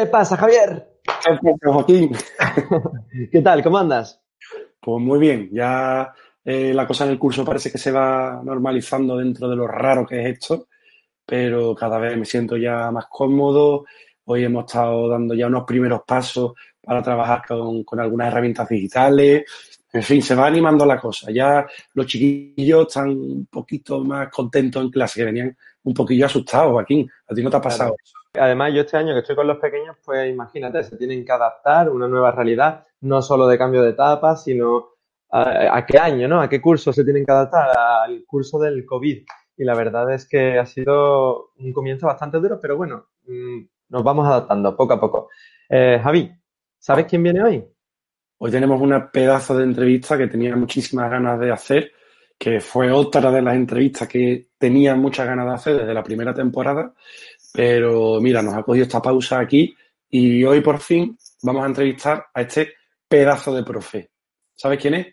¿Qué pasa, Javier? ¿Qué pasa, Joaquín? ¿Qué tal? ¿Cómo andas? Pues muy bien, ya eh, la cosa en el curso parece que se va normalizando dentro de lo raro que es esto, pero cada vez me siento ya más cómodo. Hoy hemos estado dando ya unos primeros pasos para trabajar con, con algunas herramientas digitales. En fin, se va animando la cosa. Ya los chiquillos están un poquito más contentos en clase, que venían un poquillo asustados, Joaquín. ¿A ti no te ha pasado eso? Además, yo este año que estoy con los pequeños, pues imagínate, se tienen que adaptar a una nueva realidad, no solo de cambio de etapa, sino a, qué año, ¿no? A qué curso se tienen que adaptar, al curso del COVID. Y la verdad es que ha sido un comienzo bastante duro, pero bueno, mmm, nos vamos adaptando poco a poco. Eh, Javi, ¿sabes quién viene hoy? Hoy tenemos una pedazo de entrevista que tenía muchísimas ganas de hacer, que fue otra de las entrevistas que tenía muchas ganas de hacer desde la primera temporada pero mira, nos ha cogido esta pausa aquí y hoy por fin vamos a entrevistar a este pedazo de profe. ¿Sabes quién es?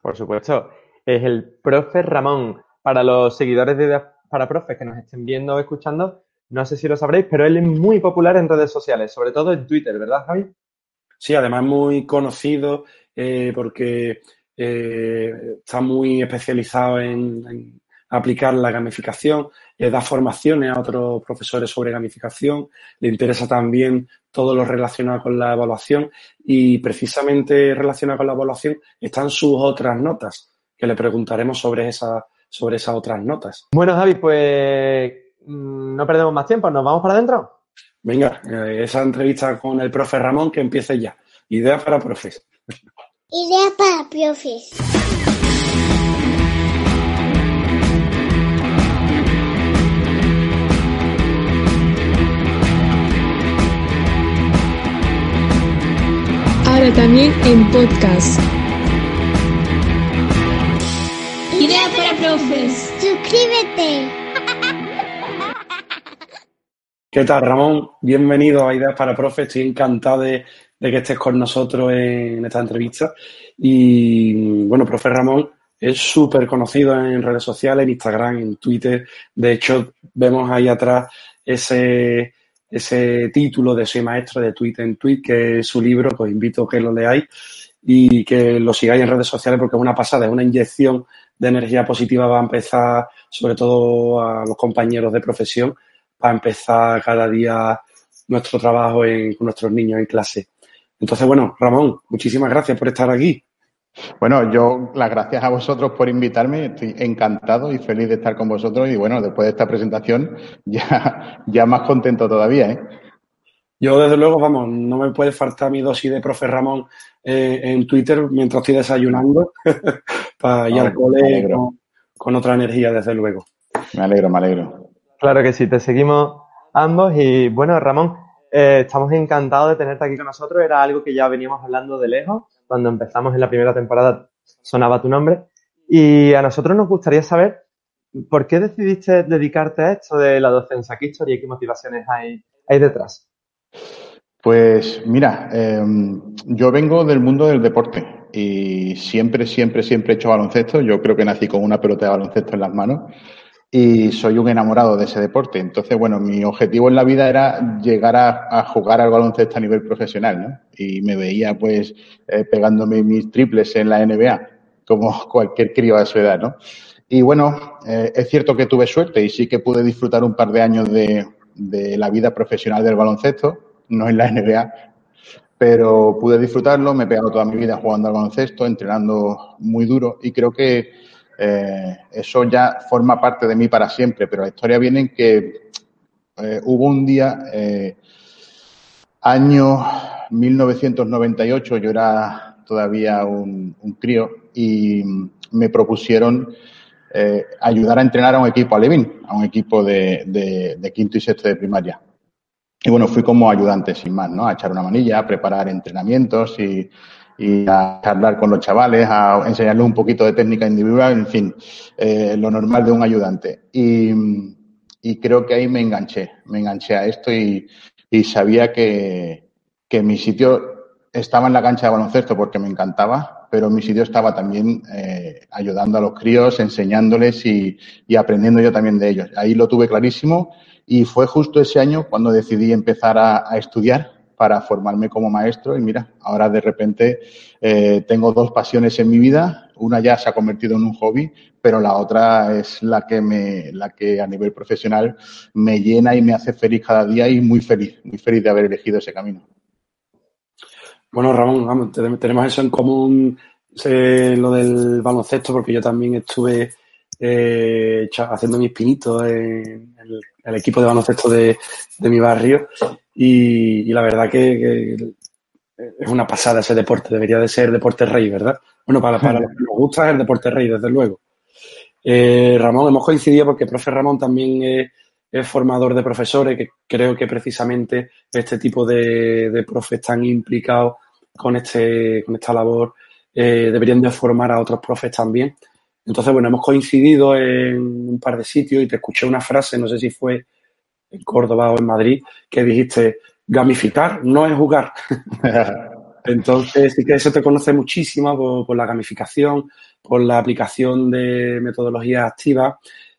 Por supuesto, es el profe Ramón. Para los seguidores de para profes que nos estén viendo o escuchando, no sé si lo sabréis, pero él es muy popular en redes sociales, sobre todo en Twitter, ¿verdad, Javi? Sí, además muy conocido eh, porque eh, está muy especializado en, en, aplicar la gamificación, le da formaciones a otros profesores sobre gamificación, le interesa también todo lo relacionado con la evaluación y precisamente relacionado con la evaluación están sus otras notas, que le preguntaremos sobre, esa, sobre esas otras notas. Bueno, Javi, pues mm, no perdemos más tiempo, ¿nos vamos para adentro? Venga, eh, esa entrevista con el profe Ramón que empiece ya. Ideas para profes. Ideas para profes. También en podcast. Idea para profes. Suscríbete. ¿Qué tal, Ramón? Bienvenido a Ideas para Profes. Estoy encantado de, de, que estés con nosotros en esta entrevista. Y bueno, profe Ramón es súper conocido en redes sociales, en Instagram, en Twitter. De hecho, vemos ahí atrás ese ese título de Soy Maestro de Tweet en Tweet, que es su libro, que os invito a que lo leáis y que lo sigáis en redes sociales porque es una pasada, es una inyección de energía positiva va a empezar, sobre todo a los compañeros de profesión, para empezar cada día nuestro trabajo en, con nuestros niños en clase. Entonces, bueno, Ramón, muchísimas gracias por estar aquí. Bueno, yo las gracias a vosotros por invitarme, estoy encantado y feliz de estar con vosotros y bueno, después de esta presentación ya, ya más contento todavía. ¿eh? Yo desde luego, vamos, no me puede faltar mi dosis de profe Ramón eh, en Twitter mientras estoy desayunando para ir al cole con, con, otra energía, desde luego. Me alegro, me alegro. Claro que sí, te seguimos ambos y bueno, Ramón, eh, estamos encantados de tenerte aquí con nosotros, era algo que ya veníamos hablando de lejos cuando empezamos en la primera temporada sonaba tu nombre. Y a nosotros nos gustaría saber por qué decidiste dedicarte a esto de la docencia. ¿Qué historia qué motivaciones hay, hay detrás? Pues mira, eh, yo vengo del mundo del deporte y siempre, siempre, siempre he hecho baloncesto. Yo creo que nací con una pelota de baloncesto en las manos y soy un enamorado de ese deporte. Entonces, bueno, mi objetivo en la vida era llegar a, jugar al baloncesto a nivel profesional, ¿no? Y me veía, pues, eh, pegándome mis triples en la NBA, como cualquier crío a su edad, ¿no? Y bueno, eh, es cierto que tuve suerte y sí que pude disfrutar un par de años de, de la vida profesional del baloncesto, no en la NBA, pero pude disfrutarlo, me he pegado toda mi vida jugando al baloncesto, entrenando muy duro y creo que eh, eso ya forma parte de mí para siempre, pero la historia viene en que eh, hubo un día, eh, año 1998, yo era todavía un, un crío y me propusieron ayudar a entrenar a un equipo alevín, a un equipo de, de, de, quinto y sexto de primaria. Y bueno, fui como ayudante, sin más, ¿no? A echar una manilla, a preparar entrenamientos y, y a charlar con los chavales, a enseñarles un poquito de técnica individual, en fin, eh, lo normal de un ayudante. Y, y, creo que ahí me enganché, me enganché a esto y, y sabía que, que mi sitio estaba en la cancha de baloncesto porque me encantaba, pero mi sitio estaba también eh, ayudando a los críos, enseñándoles y, y, aprendiendo yo también de ellos. Ahí lo tuve clarísimo y fue justo ese año cuando decidí empezar a, a estudiar para formarme como maestro y mira, ahora de repente eh, tengo dos pasiones en mi vida, una ya se ha convertido en un hobby, pero la otra es la que me, la que a nivel profesional me llena y me hace feliz cada día y muy feliz, muy feliz de haber elegido ese camino. Bueno, Ramón, vamos, tenemos eso en común, lo del baloncesto, porque yo también estuve eh, haciendo mis pinitos en el, equipo de baloncesto de, de mi barrio y, la verdad que, que, es una pasada ese deporte, debería de ser deporte rey, ¿verdad? Bueno, para, para los que nos gusta es el deporte rey, desde luego. Eh, Ramón, hemos coincidido porque el profe Ramón también es, formador de profesores, que creo que precisamente este tipo de, de profes están implicados con, este, con esta labor eh, deberían de formar a otros profes también. Entonces, bueno, hemos coincidido en un par de sitios y te escuché una frase, no sé si fue en Córdoba o en Madrid, que dijiste, gamificar no es jugar. Entonces, sí que eso te conoce muchísimo por, por, la gamificación, por la aplicación de metodologías activas.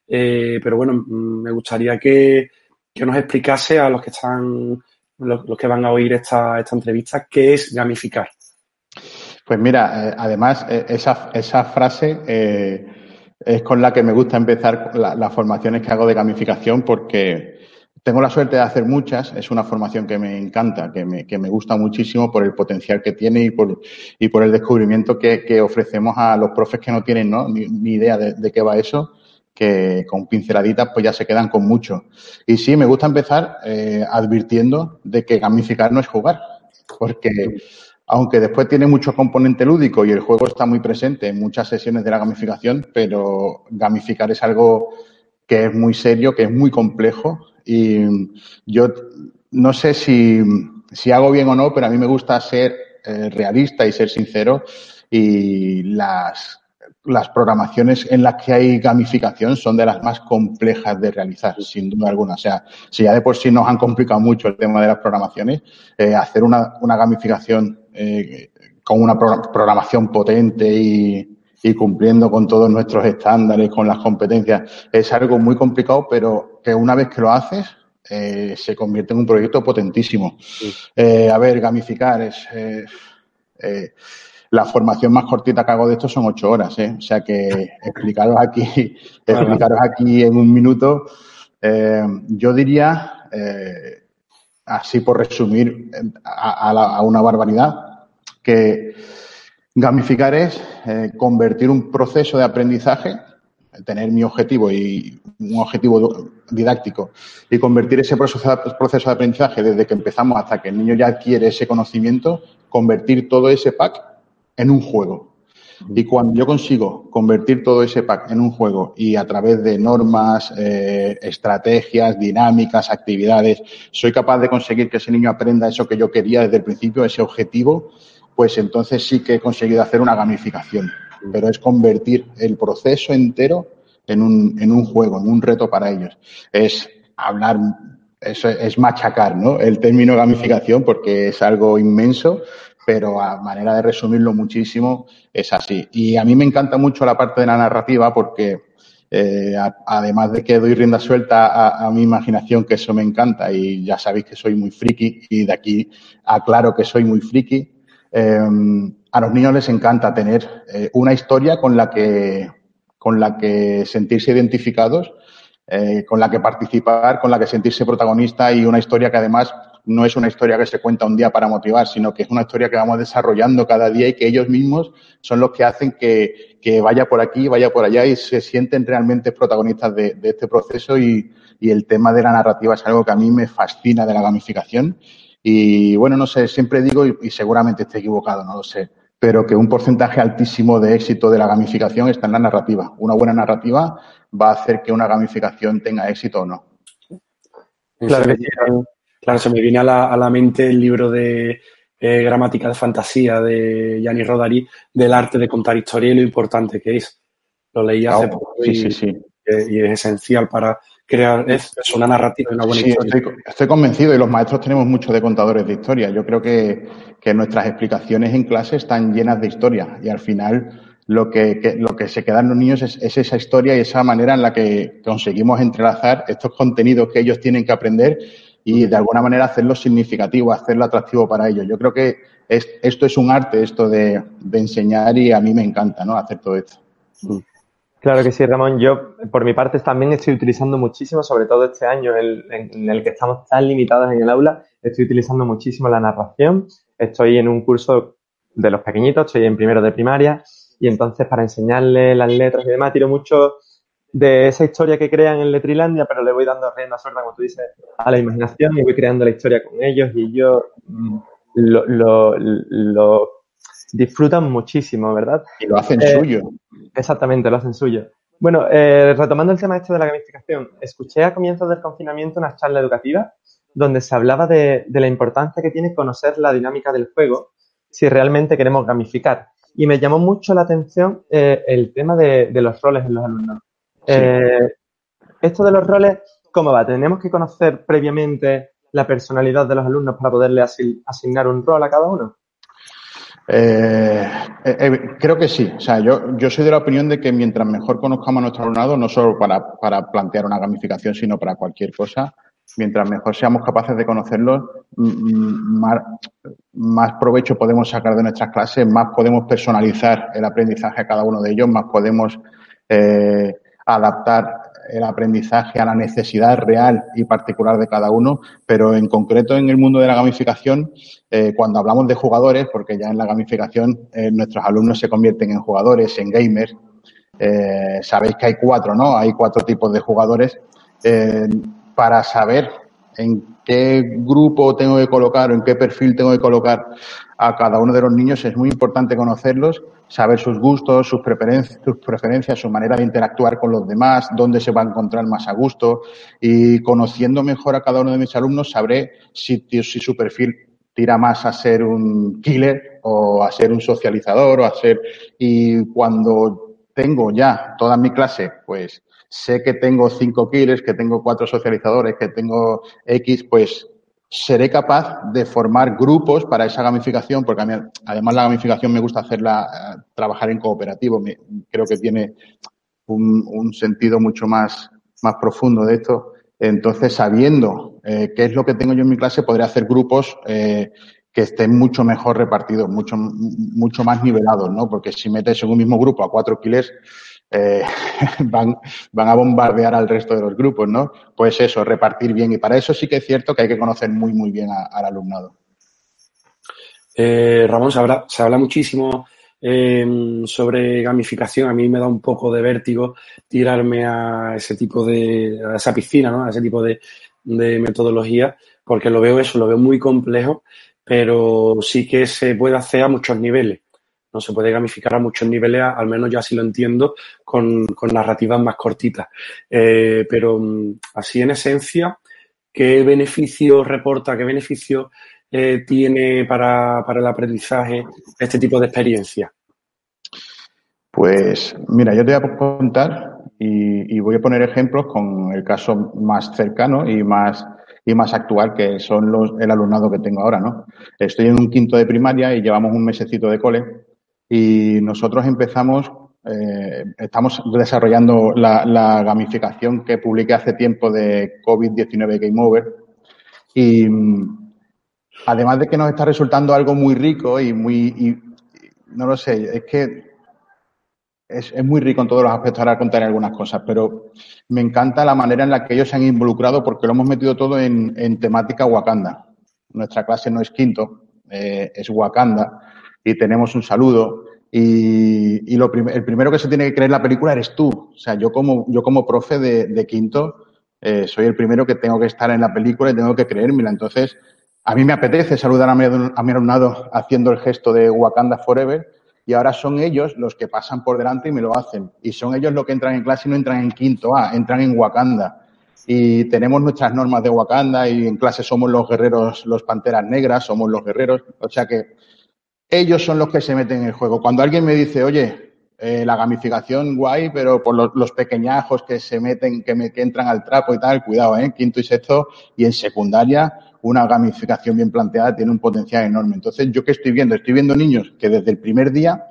Eh, pero bueno, me gustaría que, que, nos explicase a los que están, los, los que van a oír esta, esta, entrevista, qué es gamificar. Pues mira, eh, además, eh, esa, esa frase eh, es con la que me gusta empezar la, las formaciones que hago de gamificación porque tengo la suerte de hacer muchas, es una formación que me encanta, que me, que me gusta muchísimo por el potencial que tiene y por, y por el descubrimiento que, que ofrecemos a los profes que no tienen ¿no? Ni, ni, idea de, de, qué va eso, que con pinceladitas pues ya se quedan con mucho. Y sí, me gusta empezar eh, advirtiendo de que gamificar no es jugar, porque aunque después tiene mucho componente lúdico y el juego está muy presente en muchas sesiones de la gamificación, pero gamificar es algo que es muy serio, que es muy complejo y yo no sé si, si hago bien o no, pero a mí me gusta ser eh, realista y ser sincero y las, las programaciones en las que hay gamificación son de las más complejas de realizar, sin duda alguna. O sea, si ya de por sí nos han complicado mucho el tema de las programaciones, eh, hacer una, una gamificación eh, con una pro programación potente y, y cumpliendo con todos nuestros estándares, con las competencias, es algo muy complicado, pero que una vez que lo haces, eh, se convierte en un proyecto potentísimo. Sí. Eh, a ver, gamificar es... La formación más cortita que hago de esto son ocho horas. O sea que explicaros aquí, explicaros aquí en un minuto, yo diría, así por resumir a, a, la, a una barbaridad, que Gamificar es eh, convertir un proceso de aprendizaje, tener mi objetivo y un objetivo didáctico y convertir ese proceso, de aprendizaje desde que empezamos hasta que el niño ya adquiere ese conocimiento, convertir todo ese pack en un juego. Y cuando yo consigo convertir todo ese pack en un juego y a través de normas, eh, estrategias, dinámicas, actividades, soy capaz de conseguir que ese niño aprenda eso que yo quería desde el principio, ese objetivo, pues entonces sí que he conseguido hacer una gamificación. Pero es convertir el proceso entero en un, en un juego, en un reto para ellos. Es hablar, es, es machacar, ¿no? El término gamificación porque es algo inmenso, pero a manera de resumirlo muchísimo es así. Y a mí me encanta mucho la parte de la narrativa porque eh, a, además de que doy rienda suelta a, a, mi imaginación, que eso me encanta y ya sabéis que soy muy friki y de aquí aclaro que soy muy friki, eh, a los niños les encanta tener eh, una historia con la que, con la que sentirse identificados, eh, con la que participar, con la que sentirse protagonista y una historia que además no es una historia que se cuenta un día para motivar, sino que es una historia que vamos desarrollando cada día y que ellos mismos son los que hacen que, que vaya por aquí, vaya por allá y se sienten realmente protagonistas de, este proceso y el tema de la narrativa es algo que a mí me fascina de la gamificación y bueno, no sé, siempre digo, y, y, seguramente esté equivocado, no lo sé, pero que un porcentaje altísimo de éxito de la gamificación está en la narrativa. Una buena narrativa va a hacer que una gamificación tenga éxito o no. Claro, claro se me viene a la, a la mente el libro de eh, Gramática de Fantasía de Gianni Rodari, del arte de contar historia y lo importante que es. Lo leí hace oh, poco sí, y, sí, sí. y es esencial para crear es, una narrativa, una buena sí, historia. Estoy, estoy, convencido y los maestros tenemos mucho de contadores de historia. Yo creo que, que nuestras explicaciones en clase están llenas de historia y al final lo que, que, lo que se queda en los niños es, es, esa historia y esa manera en la que conseguimos entrelazar estos contenidos que ellos tienen que aprender y de alguna manera hacerlo significativo, hacerlo atractivo para ellos. Yo creo que es, esto es un arte, esto de, de, enseñar y a mí me encanta, ¿no? Hacer todo esto. Claro que sí, Ramón. Yo, por mi parte, también estoy utilizando muchísimo, sobre todo este año en el, que estamos tan limitados en el aula, estoy utilizando muchísimo la narración. Estoy en un curso de los pequeñitos, estoy en primero de primaria y entonces para enseñarle las letras y demás tiro mucho de esa historia que crean en Letrilandia, pero le voy dando rienda suelta, como tú dices, a la imaginación y voy creando la historia con ellos y ellos lo, lo, lo disfrutan muchísimo, ¿verdad? Y lo hacen eh, suyo. Exactamente, lo hacen suyo. Bueno, eh, retomando el tema este de la gamificación, escuché a comienzos del confinamiento una charla educativa donde se hablaba de, de la importancia que tiene conocer la dinámica del juego si realmente queremos gamificar. Y me llamó mucho la atención eh, el tema de, de, los roles en los alumnos. Sí. Eh, esto de los roles, ¿cómo va? ¿Tenemos que conocer previamente la personalidad de los alumnos para poderle asignar un rol a cada uno? Eh, eh, creo que sí. O sea, yo, yo soy de la opinión de que mientras mejor conozcamos a nuestro alumnado, no solo para, para plantear una gamificación, sino para cualquier cosa, mientras mejor seamos capaces de conocerlos, más, más, provecho podemos sacar de nuestras clases, más podemos personalizar el aprendizaje a cada uno de ellos, más podemos eh, adaptar el aprendizaje a la necesidad real y particular de cada uno, pero en concreto en el mundo de la gamificación, eh, cuando hablamos de jugadores, porque ya en la gamificación eh, nuestros alumnos se convierten en jugadores, en gamers, eh, sabéis que hay cuatro, ¿no? Hay cuatro tipos de jugadores. para saber en qué grupo tengo que colocar o en qué perfil tengo que colocar a cada uno de los niños es muy importante conocerlos saber sus gustos, sus preferencias, sus preferencias, su manera de interactuar con los demás, dónde se va a encontrar más a gusto. Y conociendo mejor a cada uno de mis alumnos sabré si, si su perfil tira más a ser un killer o a ser un socializador o a ser y cuando tengo ya toda mi clase, pues sé que tengo cinco killers, que tengo cuatro socializadores, que tengo X, pues seré capaz de formar grupos para esa gamificación, porque a mí, además la gamificación me gusta hacerla, uh, trabajar en cooperativo, creo que tiene un, un, sentido mucho más, más profundo de esto. Entonces, sabiendo eh, qué es lo que tengo yo en mi clase, podré hacer grupos eh, que estén mucho mejor repartidos, mucho, mucho más nivelados, ¿no? Porque si metes en un mismo grupo a cuatro killers, eh, van, van a bombardear al resto de los grupos, ¿no? Pues eso, repartir bien. Y para eso sí que es cierto que hay que conocer muy, muy bien al alumnado. Eh, Ramón, se habla, se habla muchísimo eh, sobre gamificación. A mí me da un poco de vértigo tirarme a ese tipo de, a esa piscina, ¿no? A ese tipo de, de metodología, porque lo veo eso, lo veo muy complejo, pero sí que se puede hacer a muchos niveles no se puede gamificar a muchos niveles, al menos yo así lo entiendo, con, con narrativas más cortitas. Eh, pero mm, así en esencia, ¿qué beneficio reporta, qué beneficio eh, tiene para, para el aprendizaje este tipo de experiencia? Pues mira, yo te voy a contar y, y, voy a poner ejemplos con el caso más cercano y más y más actual que son los, el alumnado que tengo ahora, ¿no? Estoy en un quinto de primaria y llevamos un mesecito de cole y nosotros empezamos, eh, estamos desarrollando la, gamificación que publiqué hace tiempo de COVID-19 Game Over. Y además de que nos está resultando algo muy rico y muy, y, no lo sé, es que es, muy rico en todos los aspectos, ahora contaré algunas cosas, pero me encanta la manera en la que ellos se han involucrado porque lo hemos metido todo en, en temática Wakanda. Nuestra clase no es quinto, eh, es Wakanda y tenemos un saludo. Y, y lo prim el primero que se tiene que creer la película eres tú. O sea, yo como, yo como profe de, de quinto eh, soy el primero que tengo que estar en la película y tengo que creérmela. Entonces, a mí me apetece saludar a mi, a mi alumnado haciendo el gesto de Wakanda Forever y ahora son ellos los que pasan por delante y me lo hacen. Y son ellos los que entran en clase y no entran en quinto A, entran en Wakanda. Y tenemos nuestras normas de Wakanda y en clase somos los guerreros, los panteras negras, somos los guerreros. O sea que ellos son los que se meten en el juego. Cuando alguien me dice, oye, eh, la gamificación guay, pero por los, los pequeñajos que se meten, que, me, que entran al trapo y tal, cuidado, ¿eh? Quinto y sexto y en secundaria una gamificación bien planteada tiene un potencial enorme. Entonces, ¿yo qué estoy viendo? Estoy viendo niños que desde el primer día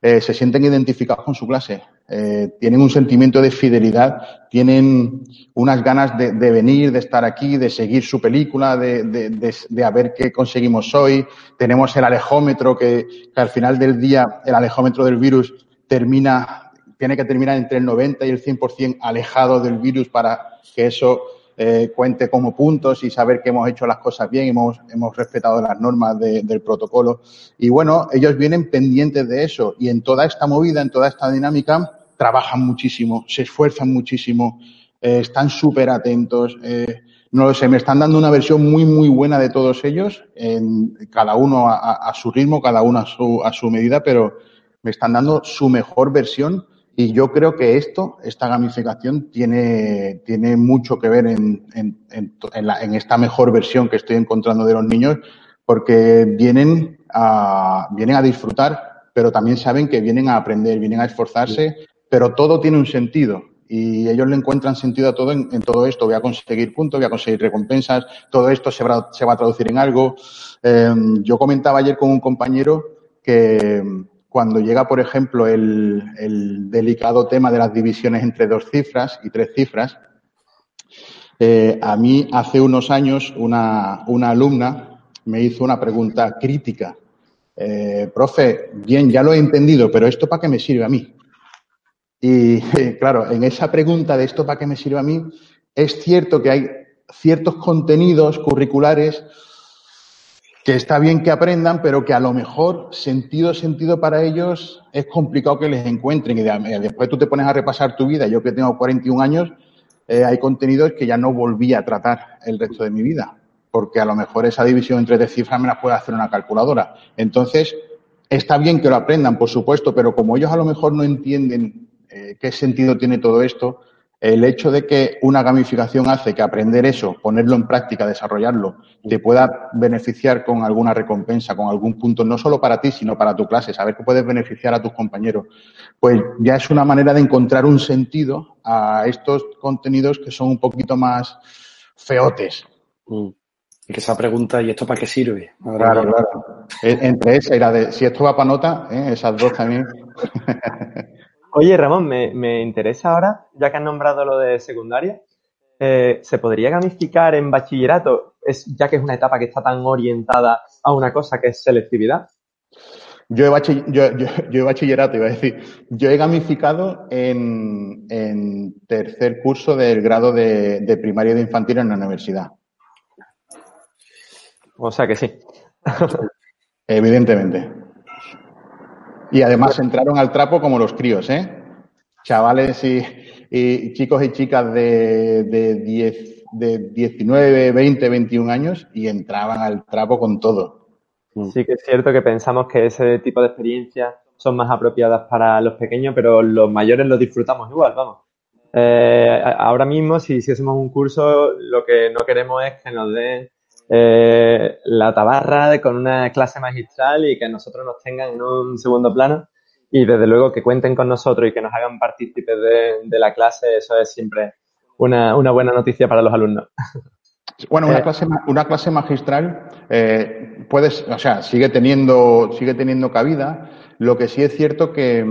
eh, se sienten identificados con su clase, eh, tienen un sentimiento de fidelidad, tienen unas ganas de, de venir, de estar aquí, de seguir su película, de, de, de, a ver qué conseguimos hoy. Tenemos el alejómetro que al final del día, el alejómetro del virus termina, tiene que terminar entre el 90 y el 100% alejado del virus para que eso eh, cuente como puntos y saber que hemos hecho las cosas bien, hemos, hemos respetado las normas de, del protocolo. Y bueno, ellos vienen pendientes de eso y en toda esta movida, en toda esta dinámica, trabajan muchísimo, se esfuerzan muchísimo, eh, están súper atentos. Eh, no lo sé, me están dando una versión muy, muy buena de todos ellos, en, cada uno a, a, su ritmo, cada uno a su, a su medida, pero me están dando su mejor versión y yo creo que esto, esta gamificación, tiene, tiene mucho que ver en, en, en, en, la, en esta mejor versión que estoy encontrando de los niños, porque vienen a, vienen a disfrutar, pero también saben que vienen a aprender, vienen a esforzarse, pero todo tiene un sentido. Y ellos le encuentran sentido a todo en, en todo esto. Voy a conseguir puntos, voy a conseguir recompensas, todo esto se va, se va a traducir en algo. Eh, yo comentaba ayer con un compañero que, cuando llega, por ejemplo, el, el, delicado tema de las divisiones entre dos cifras y tres cifras, eh, a mí hace unos años una, una, alumna me hizo una pregunta crítica. Eh, profe, bien, ya lo he entendido, pero ¿esto para qué me sirve a mí? Y claro, en esa pregunta de esto para qué me sirve a mí, es cierto que hay ciertos contenidos curriculares que está bien que aprendan, pero que a lo mejor sentido, sentido para ellos es complicado que les encuentren. Y después tú te pones a repasar tu vida. Yo que tengo 41 años, eh, hay contenidos que ya no volví a tratar el resto de mi vida, porque a lo mejor esa división entre tres cifras me la puede hacer una calculadora. Entonces, está bien que lo aprendan, por supuesto, pero como ellos a lo mejor no entienden eh, qué sentido tiene todo esto, el hecho de que una gamificación hace que aprender eso, ponerlo en práctica, desarrollarlo, te pueda beneficiar con alguna recompensa, con algún punto, no solo para ti, sino para tu clase, saber que puedes beneficiar a tus compañeros, pues ya es una manera de encontrar un sentido a estos contenidos que son un poquito más feotes. Mm. Y que esa pregunta, ¿y esto para qué sirve? Ahora claro, claro. Entre esa y la de, si esto va para nota, ¿eh? esas dos también. Oye, Ramón, me, me, interesa ahora, ya que has nombrado lo de secundaria, eh, ¿se podría gamificar en bachillerato, es, ya que es una etapa que está tan orientada a una cosa que es selectividad? Yo he, bachill yo, yo, yo he bachillerato, iba a decir, yo he gamificado en, en tercer curso del grado de, de primaria de infantil en la universidad. O sea que sí. Evidentemente. Y además entraron al trapo como los críos, ¿eh? Chavales y, chicos y chicas de, de, 10, de 19, 20, 21 años y entraban al trapo con todo. Sí que es cierto que pensamos que ese tipo de experiencias son más apropiadas para los pequeños, pero los mayores los disfrutamos igual, vamos. Eh, ahora mismo, si hiciésemos un curso, lo que no queremos es que nos den eh, la tabarra con una clase magistral y que nosotros nos tengan en un segundo plano y desde luego que cuenten con nosotros y que nos hagan partícipes de, de la clase, eso es siempre una, una, buena noticia para los alumnos. Bueno, una clase, una clase magistral eh, puedes, o sea, sigue teniendo, sigue teniendo cabida. Lo que sí es cierto que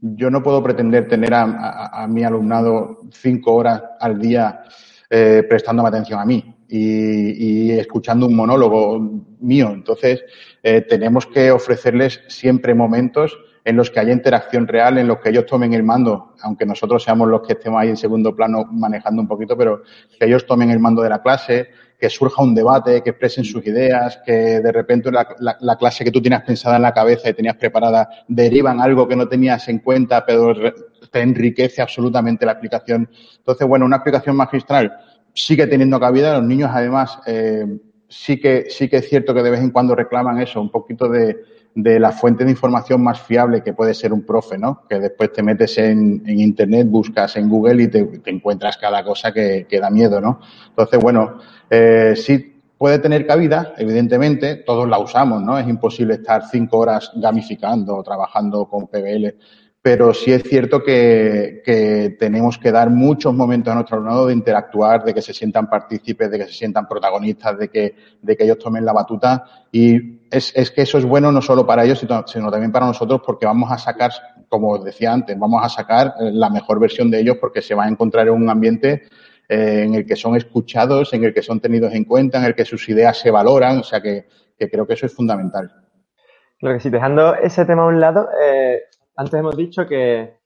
yo no puedo pretender tener a, a, a mi alumnado cinco horas al día eh, prestándome atención a mí y, y, escuchando un monólogo mío. Entonces, eh, tenemos que ofrecerles siempre momentos en los que haya interacción real, en los que ellos tomen el mando, aunque nosotros seamos los que estemos ahí en segundo plano manejando un poquito, pero que ellos tomen el mando de la clase, que surja un debate, que expresen sus ideas, que de repente la, la, la, clase que tú tenías pensada en la cabeza y tenías preparada derivan algo que no tenías en cuenta, pero te enriquece absolutamente la explicación. Entonces, bueno, una explicación magistral sigue teniendo cabida. Los niños, además, eh, sí, que, sí que es cierto que de vez en cuando reclaman eso, un poquito de, de la fuente de información más fiable que puede ser un profe, ¿no? Que después te metes en, en Internet, buscas en Google y te, encuentras cada cosa que, que, da miedo, ¿no? Entonces, bueno, eh, sí puede tener cabida, evidentemente, todos la usamos, ¿no? Es imposible estar cinco horas gamificando o trabajando con PBL, pero sí es cierto que, que, tenemos que dar muchos momentos a nuestro alumnado de interactuar, de que se sientan partícipes, de que se sientan protagonistas, de que, de que ellos tomen la batuta. Y es, es que eso es bueno no solo para ellos, sino, también para nosotros, porque vamos a sacar, como os decía antes, vamos a sacar la mejor versión de ellos porque se va a encontrar en un ambiente eh, en el que son escuchados, en el que son tenidos en cuenta, en el que sus ideas se valoran. O sea que, que creo que eso es fundamental. Claro que sí, dejando ese tema a un lado, eh, antes hemos dicho que,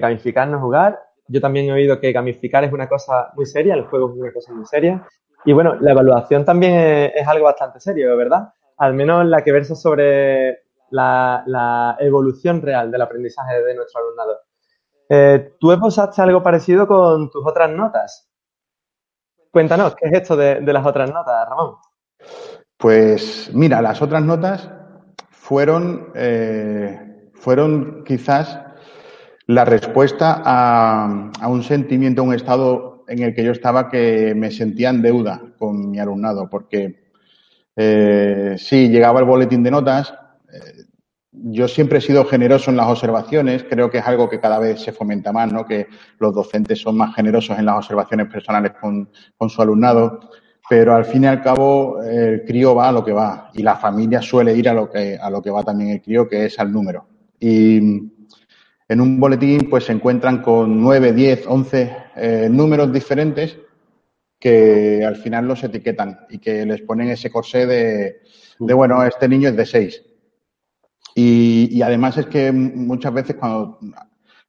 gamificar no es jugar. Yo también he oído que gamificar es una cosa muy seria, el juego es una cosa muy seria. Y bueno, la evaluación también es, algo bastante serio, ¿verdad? Al menos la que versa sobre la, evolución real del aprendizaje de nuestro alumnado. Eh, ¿Tú esbozaste algo parecido con tus otras notas? Cuéntanos, ¿qué es esto de, de las otras notas, Ramón? Pues mira, las otras notas fueron eh, fueron quizás la respuesta a, un sentimiento, a un estado en el que yo estaba que me sentía en deuda con mi alumnado, porque eh, sí, llegaba el boletín de notas, eh, yo siempre he sido generoso en las observaciones, creo que es algo que cada vez se fomenta más, ¿no? que los docentes son más generosos en las observaciones personales con, con su alumnado, pero al fin y al cabo el crío va a lo que va y la familia suele ir a lo que, a lo que va también el crío, que es al número. Y en un boletín pues se encuentran con 9, 10, 11 eh, números diferentes que al final los etiquetan y que les ponen ese corsé de, de bueno, este niño es de 6. Y, y, además es que muchas veces cuando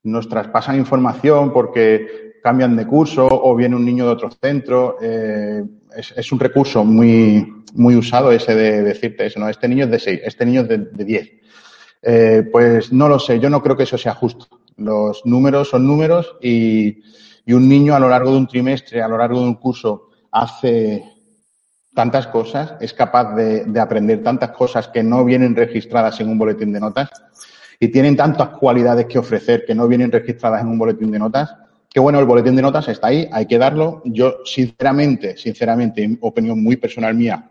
nos traspasan información porque cambian de curso o viene un niño de otro centro, eh, es, un recurso muy, muy usado ese de decirte eso, ¿no? Este niño es de 6, este niño es de, de 10. Eh, pues no lo sé, yo no creo que eso sea justo. Los números son números y, y, un niño a lo largo de un trimestre, a lo largo de un curso, hace tantas cosas, es capaz de, de aprender tantas cosas que no vienen registradas en un boletín de notas y tienen tantas cualidades que ofrecer que no vienen registradas en un boletín de notas. Que bueno, el boletín de notas está ahí, hay que darlo. Yo, sinceramente, sinceramente, opinión muy personal mía,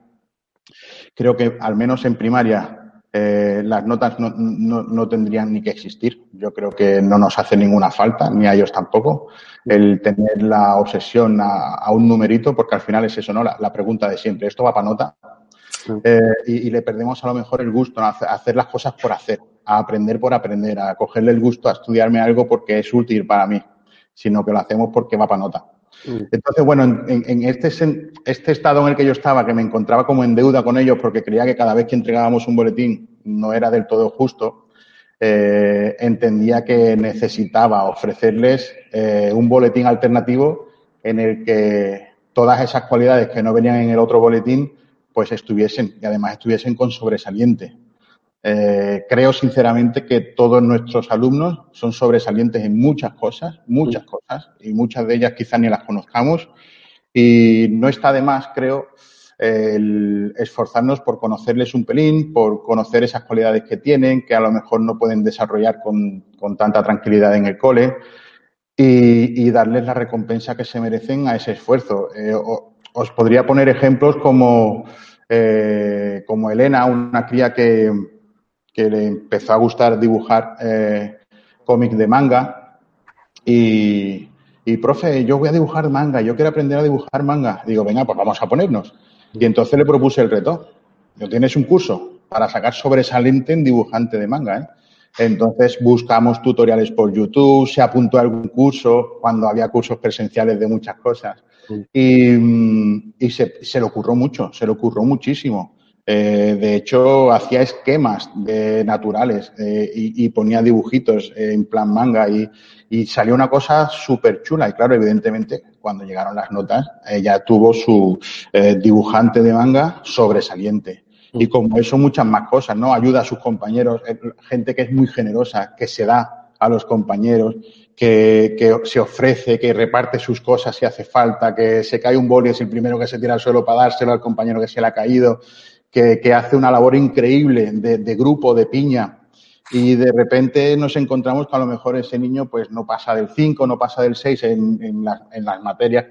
creo que al menos en primaria eh, las notas no, no, no, tendrían ni que existir. Yo creo que no nos hace ninguna falta, ni a ellos tampoco, el tener la obsesión a, a un numerito, porque al final es eso, ¿no? La, la pregunta de siempre, ¿esto va para nota? Eh, y, y, le perdemos a lo mejor el gusto a hacer las cosas por hacer, a aprender por aprender, a cogerle el gusto a estudiarme algo porque es útil para mí, sino que lo hacemos porque va para nota. Entonces, bueno, en, en este, este, estado en el que yo estaba, que me encontraba como en deuda con ellos porque creía que cada vez que entregábamos un boletín no era del todo justo, eh, entendía que necesitaba ofrecerles eh, un boletín alternativo en el que todas esas cualidades que no venían en el otro boletín, pues estuviesen, y además estuviesen con sobresaliente. Eh, creo sinceramente que todos nuestros alumnos son sobresalientes en muchas cosas, muchas sí. cosas, y muchas de ellas quizás ni las conozcamos. Y no está de más, creo, el esforzarnos por conocerles un pelín, por conocer esas cualidades que tienen, que a lo mejor no pueden desarrollar con, con tanta tranquilidad en el cole, y, y, darles la recompensa que se merecen a ese esfuerzo. Eh, os podría poner ejemplos como, eh, como Elena, una cría que, que le empezó a gustar dibujar eh, cómic de manga y, y, profe, yo voy a dibujar manga, yo quiero aprender a dibujar manga. Digo, venga, pues vamos a ponernos. Y entonces le propuse el reto. ¿No tienes un curso para sacar sobresaliente en dibujante de manga? ¿eh? Entonces buscamos tutoriales por YouTube, se apuntó a algún curso cuando había cursos presenciales de muchas cosas. Y, y se, se, le ocurrió mucho, se le ocurrió muchísimo. Eh, de hecho, hacía esquemas de naturales eh, y, y, ponía dibujitos en plan manga y, y salió una cosa súper chula. Y claro, evidentemente, cuando llegaron las notas, ella tuvo su eh, dibujante de manga sobresaliente. Y como eso, muchas más cosas, ¿no? Ayuda a sus compañeros, eh, gente que es muy generosa, que se da a los compañeros, que, que, se ofrece, que reparte sus cosas si hace falta, que se cae un boli, es el primero que se tira al suelo para dárselo al compañero que se le ha caído que, que hace una labor increíble de, de, grupo, de piña, y de repente nos encontramos que a lo mejor ese niño pues no pasa del 5, no pasa del 6 en, en, la, en, las materias,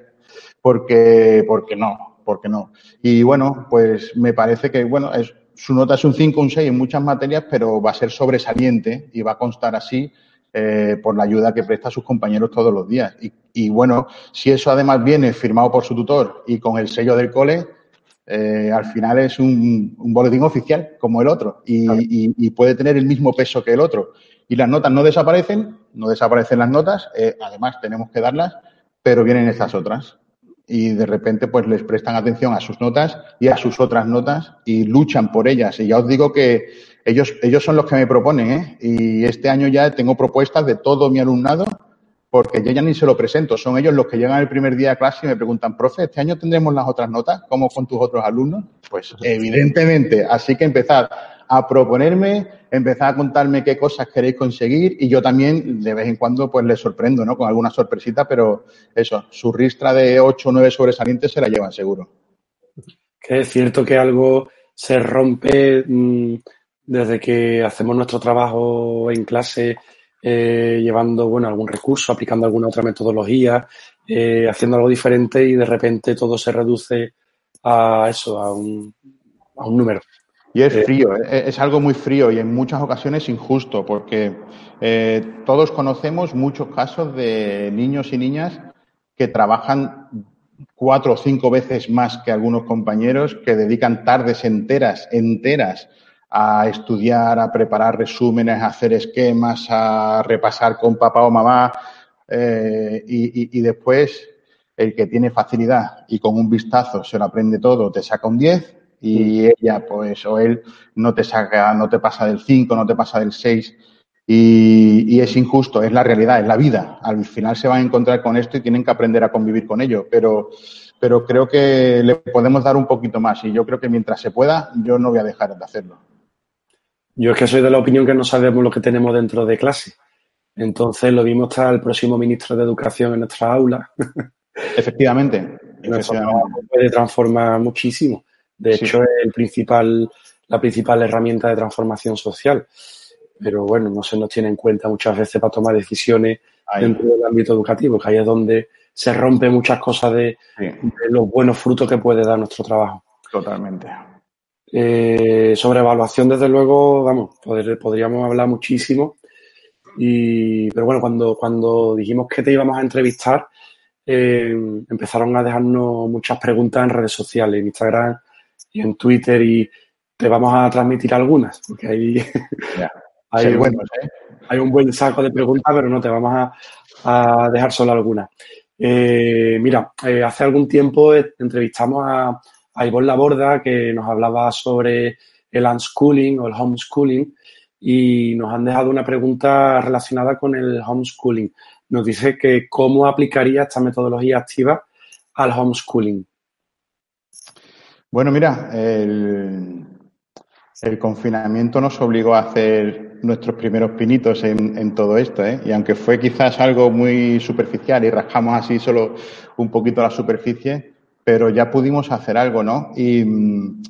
porque, porque no, ¿por qué no? Y bueno, pues me parece que, bueno, es, su nota es un 5, un 6 en muchas materias, pero va a ser sobresaliente y va a constar así eh, por la ayuda que presta a sus compañeros todos los días. Y, y, bueno, si eso además viene firmado por su tutor y con el sello del cole, eh, al final es un, un, boletín oficial como el otro y, claro. y, y, puede tener el mismo peso que el otro. Y las notas no desaparecen, no desaparecen las notas, eh, además tenemos que darlas, pero vienen estas otras. Y de repente pues les prestan atención a sus notas y a sus otras notas y luchan por ellas. Y ya os digo que ellos, ellos son los que me proponen, ¿eh? Y este año ya tengo propuestas de todo mi alumnado porque yo ya ni se lo presento. Son ellos los que llegan el primer día a clase y me preguntan, profe, ¿este año tendremos las otras notas? como con tus otros alumnos? Pues evidentemente. Así que empezad a proponerme, empezad a contarme qué cosas queréis conseguir y yo también de vez en cuando pues les sorprendo, ¿no? Con alguna sorpresita, pero eso, su ristra de 8 o 9 sobresalientes se la llevan seguro. Que es cierto que algo se rompe mmm, desde que hacemos nuestro trabajo en clase eh, llevando bueno, algún recurso, aplicando alguna otra metodología, eh, haciendo algo diferente y de repente todo se reduce a eso, a un, a un número. Y es frío, eh, es algo muy frío y en muchas ocasiones injusto, porque eh, todos conocemos muchos casos de niños y niñas que trabajan cuatro o cinco veces más que algunos compañeros, que dedican tardes enteras, enteras, a estudiar, a preparar resúmenes, a hacer esquemas, a repasar con papá o mamá eh, y, y, y, después el que tiene facilidad y con un vistazo se lo aprende todo, te saca un 10 y ella pues o él no te saca, no te pasa del 5, no te pasa del 6 y, y, es injusto, es la realidad, es la vida. Al final se van a encontrar con esto y tienen que aprender a convivir con ello, pero pero creo que le podemos dar un poquito más y yo creo que mientras se pueda yo no voy a dejar de hacerlo. Yo es que soy de la opinión que no sabemos lo que tenemos dentro de clase. Entonces, lo mismo está el próximo ministro de Educación en nuestra aula. Efectivamente. efectivamente. puede transformar muchísimo. De sí. hecho, es el principal, la principal herramienta de transformación social. Pero bueno, no se nos tiene en cuenta muchas veces para tomar decisiones ahí. dentro del ámbito educativo, que ahí es donde se rompe muchas cosas de, sí. de los buenos frutos que puede dar nuestro trabajo. Totalmente. Eh, sobre evaluación, desde luego, vamos, poder, podríamos hablar muchísimo. Y, pero bueno, cuando, cuando dijimos que te íbamos a entrevistar, eh, empezaron a dejarnos muchas preguntas en redes sociales, en Instagram y en Twitter, y te vamos a transmitir algunas, porque ahí yeah. hay, un, bueno, ¿eh? hay, un, buen saco de preguntas, pero no te vamos a, a dejar solo algunas. Eh, mira, hace algún tiempo entrevistamos a a Ivonne Laborda, que nos hablaba sobre el unschooling o el homeschooling, y nos han dejado una pregunta relacionada con el homeschooling. Nos dice que cómo aplicaría esta metodología activa al homeschooling. Bueno, mira, el, el confinamiento nos obligó a hacer nuestros primeros pinitos en, en todo esto, ¿eh? y aunque fue quizás algo muy superficial y rascamos así solo un poquito la superficie, pero ya pudimos hacer algo, ¿no? Y mmm,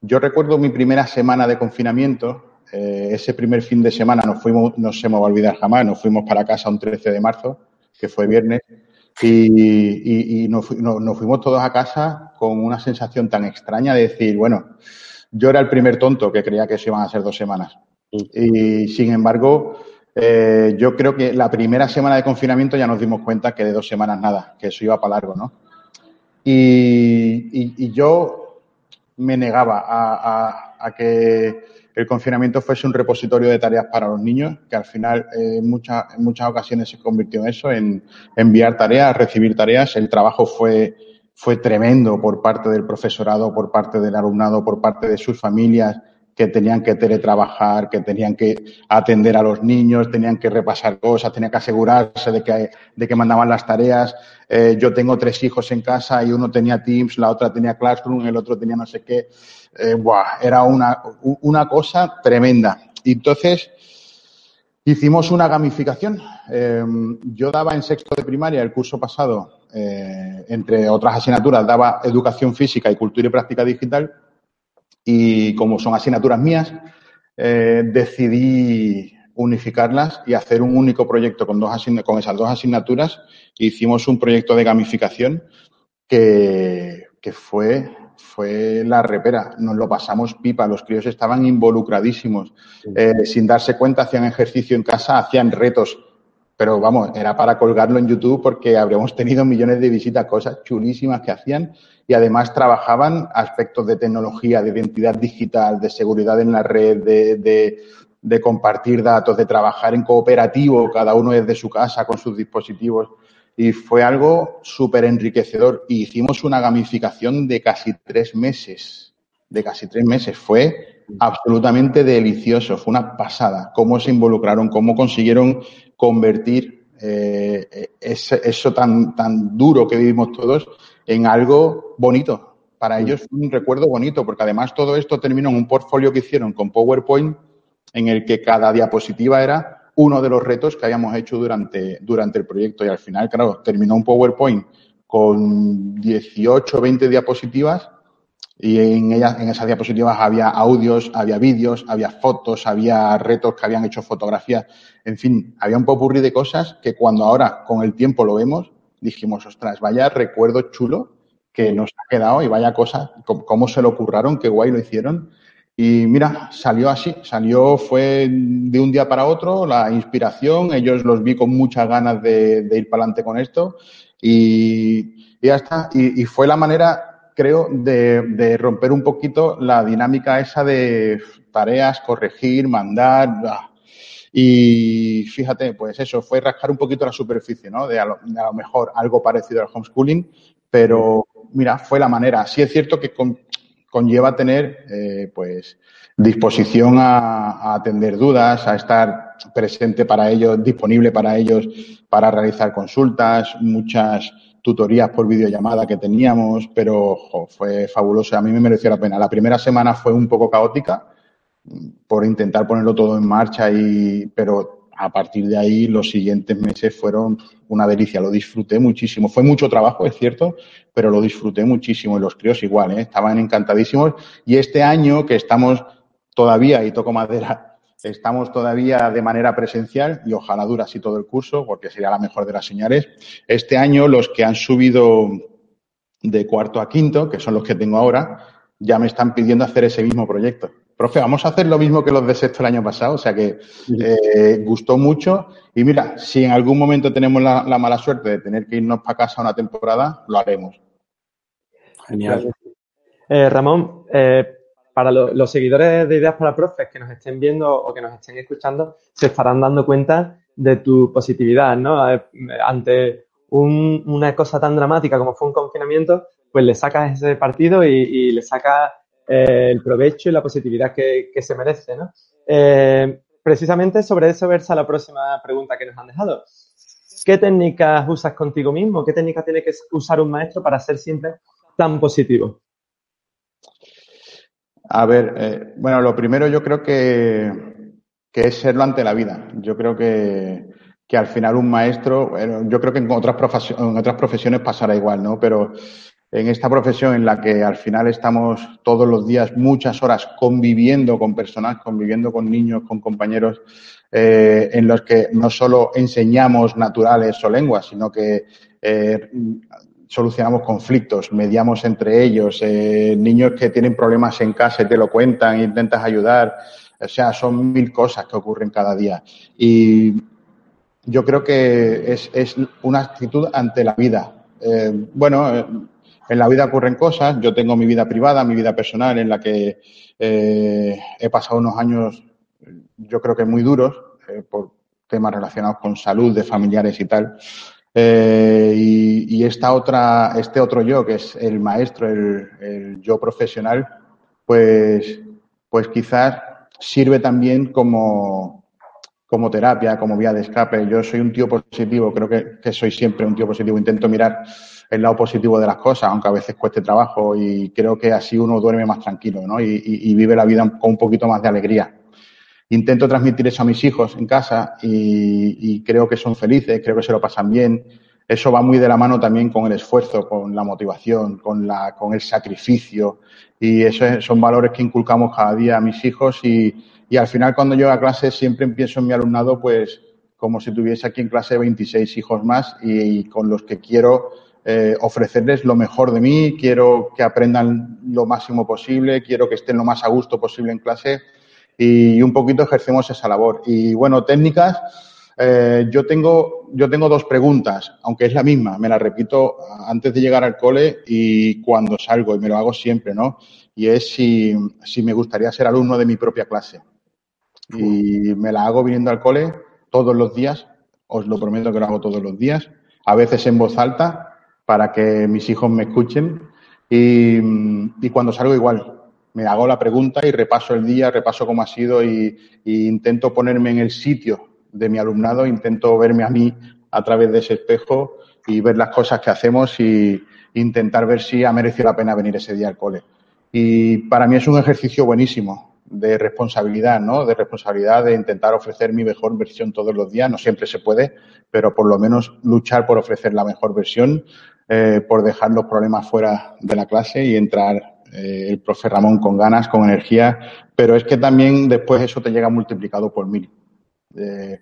yo recuerdo mi primera semana de confinamiento, eh, ese primer fin de semana nos fuimos, no se me va a olvidar jamás, nos fuimos para casa un 13 de marzo, que fue viernes, y, y, y nos, nos, fuimos todos a casa con una sensación tan extraña de decir, bueno, yo era el primer tonto que creía que eso iban a ser dos semanas. Y sin embargo, eh, yo creo que la primera semana de confinamiento ya nos dimos cuenta que de dos semanas nada, que eso iba para largo, ¿no? Y, yo me negaba a, que el confinamiento fuese un repositorio de tareas para los niños, que al final eh, en, muchas, en muchas ocasiones se convirtió en eso, en enviar tareas, recibir tareas. El trabajo fue, fue tremendo por parte del profesorado, por parte del alumnado, por parte de sus familias que tenían que teletrabajar, que tenían que atender a los niños, tenían que repasar cosas, tenían que asegurarse de que, de que mandaban las tareas. Eh, yo tengo tres hijos en casa y uno tenía Teams, la otra tenía Classroom, el otro tenía no sé qué. Eh, buah, era una, una cosa tremenda. Entonces hicimos una gamificación. Eh, yo daba en sexto de primaria el curso pasado, eh, entre otras asignaturas, daba educación física y cultura y práctica digital y como son asignaturas mías, eh, decidí unificarlas y hacer un único proyecto con, dos con esas dos asignaturas. Hicimos un proyecto de gamificación que, que fue, fue la repera. Nos lo pasamos pipa, los críos estaban involucradísimos. Eh, sin darse cuenta, hacían ejercicio en casa, hacían retos. Pero vamos, era para colgarlo en YouTube porque habríamos tenido millones de visitas, cosas chulísimas que hacían y además trabajaban aspectos de tecnología, de identidad digital, de seguridad en la red, de, de, de compartir datos, de trabajar en cooperativo, cada uno desde su casa con sus dispositivos y fue algo súper enriquecedor. Y hicimos una gamificación de casi tres meses, de casi tres meses. Fue absolutamente delicioso, fue una pasada. Cómo se involucraron, cómo consiguieron convertir eh, ese, eso tan, tan duro que vivimos todos en algo bonito. Para ellos fue un recuerdo bonito, porque además todo esto terminó en un portfolio que hicieron con PowerPoint, en el que cada diapositiva era uno de los retos que habíamos hecho durante, durante el proyecto. Y al final, claro, terminó un PowerPoint con 18 20 diapositivas y en, ellas, en esas diapositivas había audios, había vídeos, había fotos, había retos que habían hecho fotografías. En fin, había un popurrí de cosas que cuando ahora con el tiempo lo vemos, dijimos, ostras, vaya recuerdo chulo que nos ha quedado y vaya cosa, cómo se lo curraron, qué guay lo hicieron. Y mira, salió así, salió, fue de un día para otro la inspiración, ellos los vi con muchas ganas de, de ir para adelante con esto y, y ya está. Y, y, fue la manera, creo, de, romper un poquito la dinámica esa de tareas, corregir, mandar. Y fíjate, pues eso, fue rascar un poquito la superficie, ¿no? De a lo, mejor algo parecido al homeschooling, pero mira, fue la manera. Sí es cierto que con, conlleva tener eh, pues disposición a, atender dudas, a estar presente para ellos, disponible para ellos para realizar consultas, muchas tutorías por videollamada que teníamos, pero fue fabuloso, a mí me mereció la pena. La primera semana fue un poco caótica por intentar ponerlo todo en marcha y pero a partir de ahí los siguientes meses fueron una delicia, lo disfruté muchísimo. Fue mucho trabajo, es cierto, pero lo disfruté muchísimo y los críos igual, ¿eh? estaban encantadísimos. Y este año que estamos todavía, y toco madera, estamos todavía de manera presencial y ojalá dura así todo el curso porque sería la mejor de las señales. Este año los que han subido de cuarto a quinto, que son los que tengo ahora, ya me están pidiendo hacer ese mismo proyecto profe, vamos a hacer lo mismo que los de sexto el año pasado, o sea que eh, gustó mucho. Y mira, si en algún momento tenemos la, la mala suerte de tener que irnos para casa una temporada, lo haremos. Genial. Eh, Ramón, eh, para lo, los seguidores de Ideas para Profes que nos estén viendo o que nos estén escuchando, se estarán dando cuenta de tu positividad, ¿no? Eh, ante un, una cosa tan dramática como fue un confinamiento, pues le sacas ese partido y, le sacas eh, el provecho y la positividad que, que se merece, ¿no? Eh, precisamente sobre eso versa la próxima pregunta que nos han dejado. ¿Qué técnicas usas contigo mismo? ¿Qué técnicas tiene que usar un maestro para ser siempre tan positivo? A ver, eh, bueno, lo primero yo creo que, que, es serlo ante la vida. Yo creo que, que al final un maestro, bueno, yo creo que en otras, en otras profesiones pasará igual, ¿no? Pero en esta profesión en la que al final estamos todos los días muchas horas conviviendo con personas, conviviendo con niños, con compañeros, eh, en los que no solo enseñamos naturales o lenguas, sino que eh, solucionamos conflictos, mediamos entre ellos, eh, niños que tienen problemas en casa y te lo cuentan, intentas ayudar, o sea, son mil cosas que ocurren cada día. Y yo creo que es, es una actitud ante la vida. Eh, bueno, en la vida ocurren cosas, yo tengo mi vida privada, mi vida personal, en la que eh, he pasado unos años, yo creo que muy duros, eh, por temas relacionados con salud de familiares y tal. Eh, y, y, esta otra, este otro yo, que es el maestro, el, el yo profesional, pues, pues quizás sirve también como, como terapia, como vía de escape. Yo soy un tío positivo, creo que, que soy siempre un tío positivo. Intento mirar el lado positivo de las cosas, aunque a veces cueste trabajo y creo que así uno duerme más tranquilo ¿no? y, y, y vive la vida con un poquito más de alegría. Intento transmitir eso a mis hijos en casa y, creo que son felices, creo que se lo pasan bien. Eso va muy de la mano también con el esfuerzo, con la motivación, con, la, con el sacrificio. Y esos son valores que inculcamos cada día a mis hijos y, al final cuando llego a clase siempre empiezo en mi alumnado pues como si tuviese aquí en clase 26 hijos más y, y con los que quiero eh, ofrecerles lo mejor de mí, quiero que aprendan lo máximo posible, quiero que estén lo más a gusto posible en clase y un poquito ejercemos esa labor. Y bueno, técnicas, eh, yo, tengo, yo tengo dos preguntas, aunque es la misma, me la repito antes de llegar al cole y cuando salgo, y me lo hago siempre, ¿no? Y es si, si me gustaría ser alumno de mi propia clase. Y me la hago viniendo al cole todos los días, os lo prometo que lo hago todos los días, a veces en voz alta para que mis hijos me escuchen y, y cuando salgo igual, me hago la pregunta y repaso el día, repaso cómo ha sido y, intento ponerme en el sitio de mi alumnado, intento verme a mí a través de ese espejo y ver las cosas que hacemos y intentar ver si ha merecido la pena venir ese día al cole. Y para mí es un ejercicio buenísimo de responsabilidad, ¿no? De responsabilidad de intentar ofrecer mi mejor versión todos los días. No siempre se puede, pero por lo menos luchar por ofrecer la mejor versión, eh, por dejar los problemas fuera de la clase y entrar eh, el profe Ramón con ganas, con energía, pero es que también después eso te llega multiplicado por mil. Eh,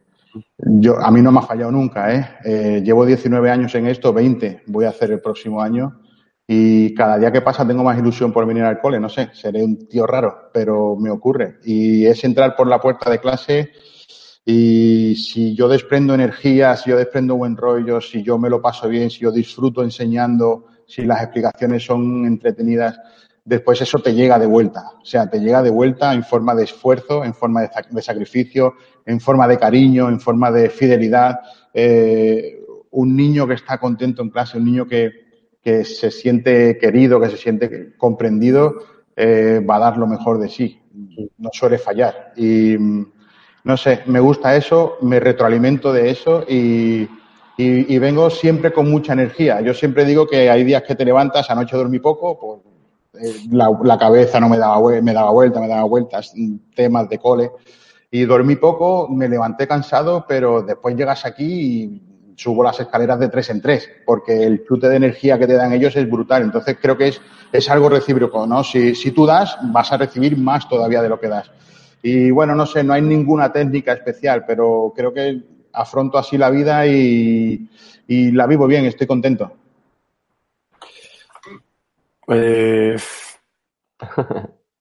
yo, a mí no me ha fallado nunca, ¿eh? ¿eh? Llevo 19 años en esto, 20 voy a hacer el próximo año y cada día que pasa tengo más ilusión por venir al cole, no sé, seré un tío raro, pero me ocurre. Y es entrar por la puerta de clase y si yo desprendo energía, si yo desprendo buen rollo, si yo me lo paso bien, si yo disfruto enseñando, si las explicaciones son entretenidas, después eso te llega de vuelta. O sea, te llega de vuelta en forma de esfuerzo, en forma de, sacrificio, en forma de cariño, en forma de fidelidad. Eh, un niño que está contento en clase, un niño que, se siente querido, que se siente comprendido, eh, va a dar lo mejor de sí. No suele fallar. Y no sé, me gusta eso, me retroalimento de eso y vengo siempre con mucha energía. Yo siempre digo que hay días que te levantas, anoche dormí poco, pues la, la, cabeza no me daba, me daba vuelta, me daba vueltas, temas de cole. Y dormí poco, me levanté cansado, pero después llegas aquí y subo las escaleras de tres en tres, porque el chute de energía que te dan ellos es brutal. Entonces creo que es, es algo recíproco, ¿no? Si, si tú das, vas a recibir más todavía de lo que das. Y bueno, no sé, no hay ninguna técnica especial, pero creo que afronto así la vida y, y la vivo bien, estoy contento. Pues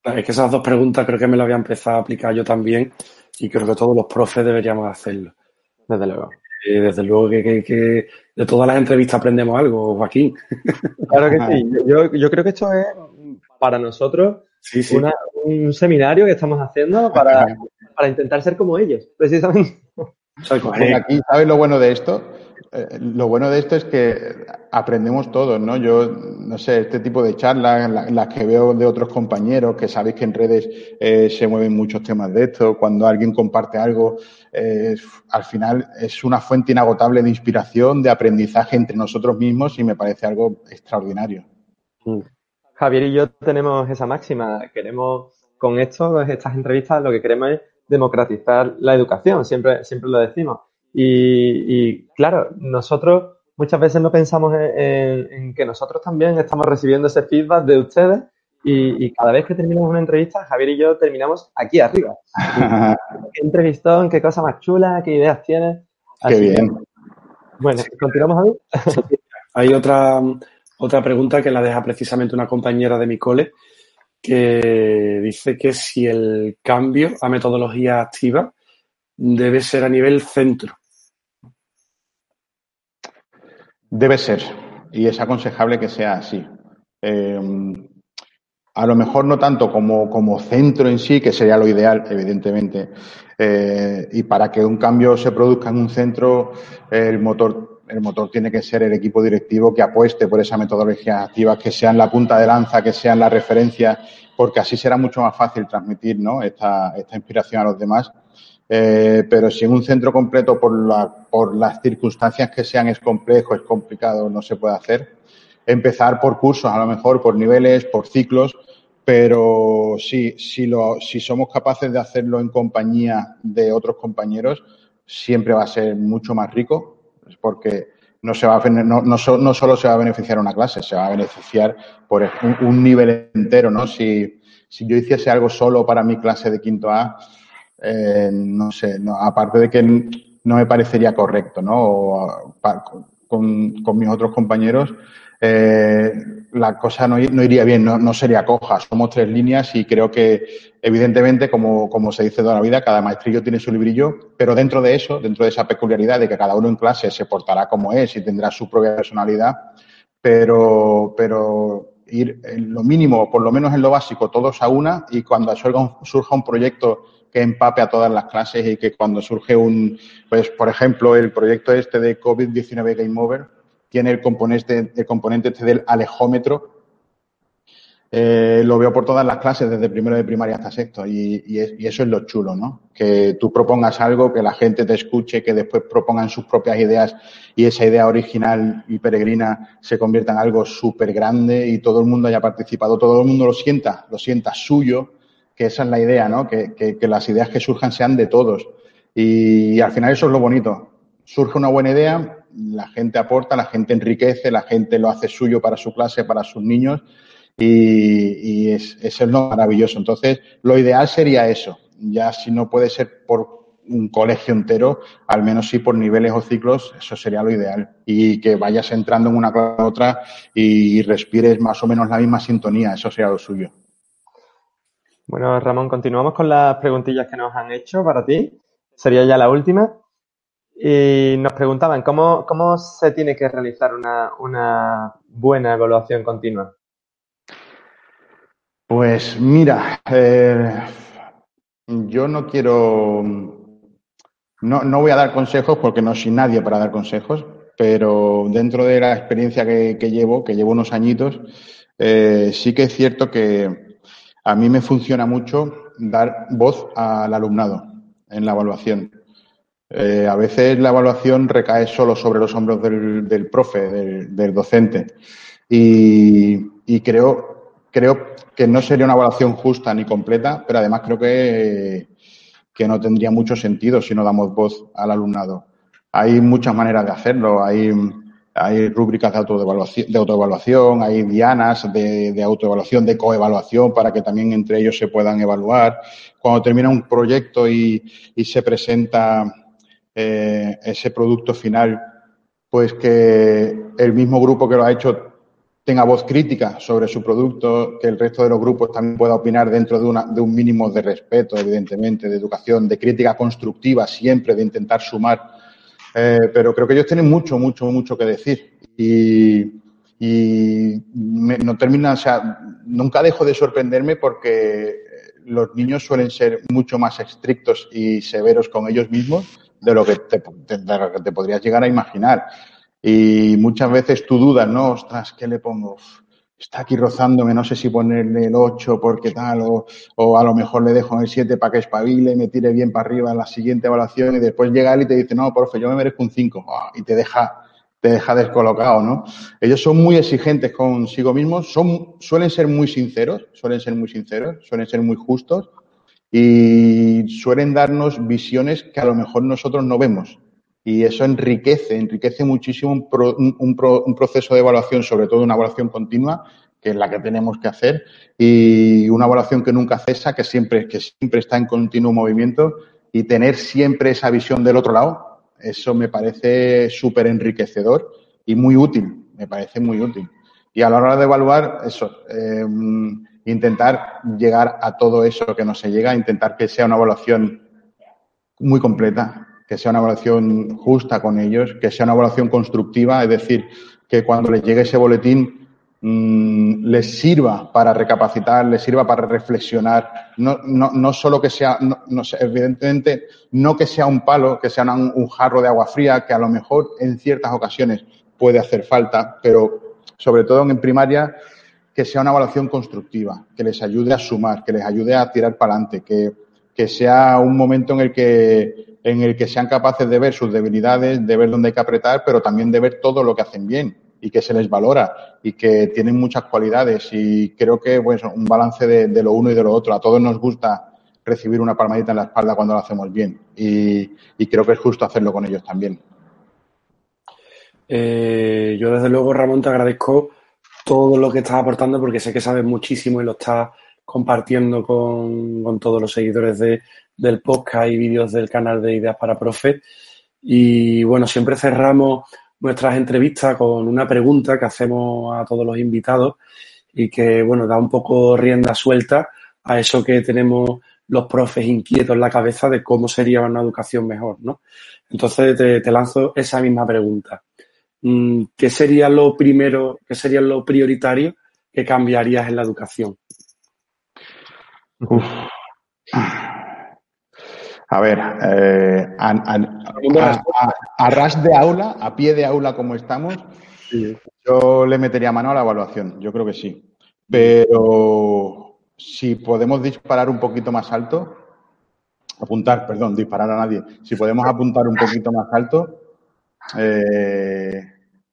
es que esas dos preguntas creo que me las había empezado a aplicar yo también y creo que todos los profes deberíamos hacerlo. Desde luego. Eh, desde luego que, que, que, de todas las entrevistas aprendemos algo, Joaquín. Claro que sí. Yo, yo creo que esto es para nosotros sí, sí. Una, un seminario que estamos haciendo para, para intentar ser como ellos, precisamente. Aquí, ¿sabes lo bueno de esto? Eh, lo bueno de esto es que aprendemos todos, ¿no? Yo, no sé, este tipo de charlas, las la que veo de otros compañeros, que sabéis que en redes eh, se mueven muchos temas de esto, cuando alguien comparte algo, eh, al final es una fuente inagotable de inspiración, de aprendizaje entre nosotros mismos y me parece algo extraordinario. Mm. Javier y yo tenemos esa máxima, queremos con esto, estas entrevistas, lo que queremos es democratizar la educación, siempre, siempre lo decimos. Y, y, claro, nosotros muchas veces no pensamos en, en, en, que nosotros también estamos recibiendo ese feedback de ustedes y, y, cada vez que terminamos una entrevista, Javier y yo terminamos aquí arriba. ¿Qué entrevistón? ¿Qué cosa más chula? ¿Qué ideas tienes? Qué bien. Que, bueno, ¿continuamos a ver? Hay otra, otra pregunta que la deja precisamente una compañera de mi cole que dice que si el cambio a metodología activa debe ser a nivel centro. Debe ser, y es aconsejable que sea así. Eh, a lo mejor no tanto como, como, centro en sí, que sería lo ideal, evidentemente. Eh, y para que un cambio se produzca en un centro, el motor, el motor tiene que ser el equipo directivo que apueste por esa metodología activa, que sean la punta de lanza, que sean la referencia, porque así será mucho más fácil transmitir ¿no? esta, esta inspiración a los demás. Eh, pero si en un centro completo, por, la, por las circunstancias que sean, es complejo, es complicado, no se puede hacer, empezar por cursos, a lo mejor por niveles, por ciclos, pero sí, si, lo, si somos capaces de hacerlo en compañía de otros compañeros, siempre va a ser mucho más rico, porque no, se va a, no, no, no solo se va a beneficiar una clase, se va a beneficiar por un, un nivel entero, ¿no? Si, si yo hiciese algo solo para mi clase de quinto A, eh, no sé, no, aparte de que no me parecería correcto, ¿no? O, con, con mis otros compañeros, eh, la cosa no, iría bien, no, no, sería coja. Somos tres líneas y creo que, evidentemente, como, como se dice toda la vida, cada maestrillo tiene su librillo, pero dentro de eso, dentro de esa peculiaridad de que cada uno en clase se portará como es y tendrá su propia personalidad, pero, pero ir en lo mínimo, por lo menos en lo básico, todos a una y cuando un, surja un proyecto que empape a todas las clases y que cuando surge un, pues, por ejemplo, el proyecto este de COVID-19 Game Over, tiene el componente, el componente este del alejómetro. Eh, lo veo por todas las clases, desde primero de primaria hasta sexto, y, y, y, eso es lo chulo, ¿no? Que tú propongas algo, que la gente te escuche, que después propongan sus propias ideas y esa idea original y peregrina se convierta en algo súper grande y todo el mundo haya participado, todo el mundo lo sienta, lo sienta suyo, que esa es la idea, ¿no? Que, que, que las ideas que surjan sean de todos. Y al final eso es lo bonito. Surge una buena idea, la gente aporta, la gente enriquece, la gente lo hace suyo para su clase, para sus niños y, y es, eso es lo maravilloso. Entonces, lo ideal sería eso. Ya si no puede ser por un colegio entero, al menos sí por niveles o ciclos, eso sería lo ideal. Y que vayas entrando en una clase a otra y respires más o menos la misma sintonía, eso sería lo suyo. Bueno, Ramón, continuamos con las preguntillas que nos han hecho para ti. Sería ya la última. Y nos preguntaban cómo, cómo se tiene que realizar una, una, buena evaluación continua. Pues mira, eh, yo no quiero, no, no, voy a dar consejos porque no soy nadie para dar consejos, pero dentro de la experiencia que, que llevo, que llevo unos añitos, eh, sí que es cierto que a mí me funciona mucho dar voz al alumnado en la evaluación. Eh, a veces la evaluación recae solo sobre los hombros del, del profe, del, docente. Y, y, creo, creo que no sería una evaluación justa ni completa, pero además creo que, que no tendría mucho sentido si no damos voz al alumnado. Hay muchas maneras de hacerlo. Hay, hay rúbricas de autoevaluación, de autoevaluación, hay dianas de, autoevaluación, de coevaluación, para que también entre ellos se puedan evaluar. Cuando termina un proyecto y, y se presenta eh, ese producto final, pues que el mismo grupo que lo ha hecho tenga voz crítica sobre su producto, que el resto de los grupos también pueda opinar dentro de, una, de un mínimo de respeto, evidentemente, de educación, de crítica constructiva siempre, de intentar sumar. Eh, pero creo que ellos tienen mucho, mucho, mucho que decir. Y, y me, no termina, o sea, nunca dejo de sorprenderme porque los niños suelen ser mucho más estrictos y severos con ellos mismos de lo que te, te podrías llegar a imaginar. Y muchas veces tú dudas, ¿no? Ostras, ¿qué le pongo? Está aquí rozándome, no sé si ponerle el 8 porque tal, o, o a lo mejor le dejo en el 7 para que espabile, me tire bien para arriba en la siguiente evaluación y después llega él y te dice, no, profe, yo me merezco un 5. Oh, y te deja, te deja descolocado, ¿no? Ellos son muy exigentes consigo mismos, son, suelen ser muy sinceros, suelen ser muy sinceros, suelen ser muy justos y suelen darnos visiones que a lo mejor nosotros no vemos. Y eso enriquece, enriquece muchísimo un, pro, un, pro, un, proceso de evaluación, sobre todo una evaluación continua, que es la que tenemos que hacer, y una evaluación que nunca cesa, que siempre, que siempre está en continuo movimiento, y tener siempre esa visión del otro lado, eso me parece súper enriquecedor y muy útil, me parece muy útil. Y a la hora de evaluar, eso, eh, intentar llegar a todo eso que no se llega, intentar que sea una evaluación muy completa, que sea una evaluación justa con ellos, que sea una evaluación constructiva, es decir, que cuando les llegue ese boletín mmm, les sirva para recapacitar, les sirva para reflexionar, no, no, no solo que sea, no, no, evidentemente, no que sea un palo, que sea un, un jarro de agua fría, que a lo mejor en ciertas ocasiones puede hacer falta, pero sobre todo en primaria, que sea una evaluación constructiva, que les ayude a sumar, que les ayude a tirar para adelante, que, que sea un momento en el que, en el que sean capaces de ver sus debilidades, de ver dónde hay que apretar, pero también de ver todo lo que hacen bien y que se les valora y que tienen muchas cualidades y creo que pues un balance de, lo uno y de lo otro. A todos nos gusta recibir una palmadita en la espalda cuando lo hacemos bien y, y creo que es justo hacerlo con ellos también. Eh, yo desde luego, Ramón, te agradezco todo lo que estás aportando porque sé que sabes muchísimo y lo estás compartiendo con, con todos los seguidores de, del podcast y vídeos del canal de Ideas para Profe. Y bueno, siempre cerramos nuestras entrevistas con una pregunta que hacemos a todos los invitados y que, bueno, da un poco rienda suelta a eso que tenemos los profes inquietos en la cabeza de cómo sería una educación mejor, ¿no? Entonces te, lanzo esa misma pregunta. Mm, ¿Qué sería lo primero, qué sería lo prioritario que cambiarías en la educación? A ver, eh, a, ras de aula, a pie de aula como estamos, yo le metería mano a la evaluación, yo creo que sí. Pero si podemos disparar un poquito más alto, apuntar, perdón, disparar a nadie, si podemos apuntar un poquito más alto, eh,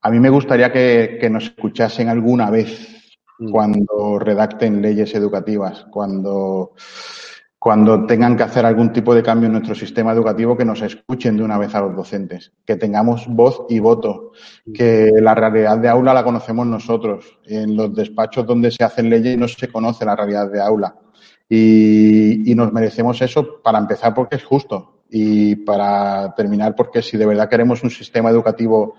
a mí me gustaría que, que nos escuchasen alguna vez mm. cuando redacten leyes educativas, cuando cuando tengan que hacer algún tipo de cambio en nuestro sistema educativo, que nos escuchen de una vez a los docentes, que tengamos voz y voto, que la realidad de aula la conocemos nosotros. En los despachos donde se hacen leyes no se conoce la realidad de aula. Y, nos merecemos eso para empezar porque es justo y para terminar porque si de verdad queremos un sistema educativo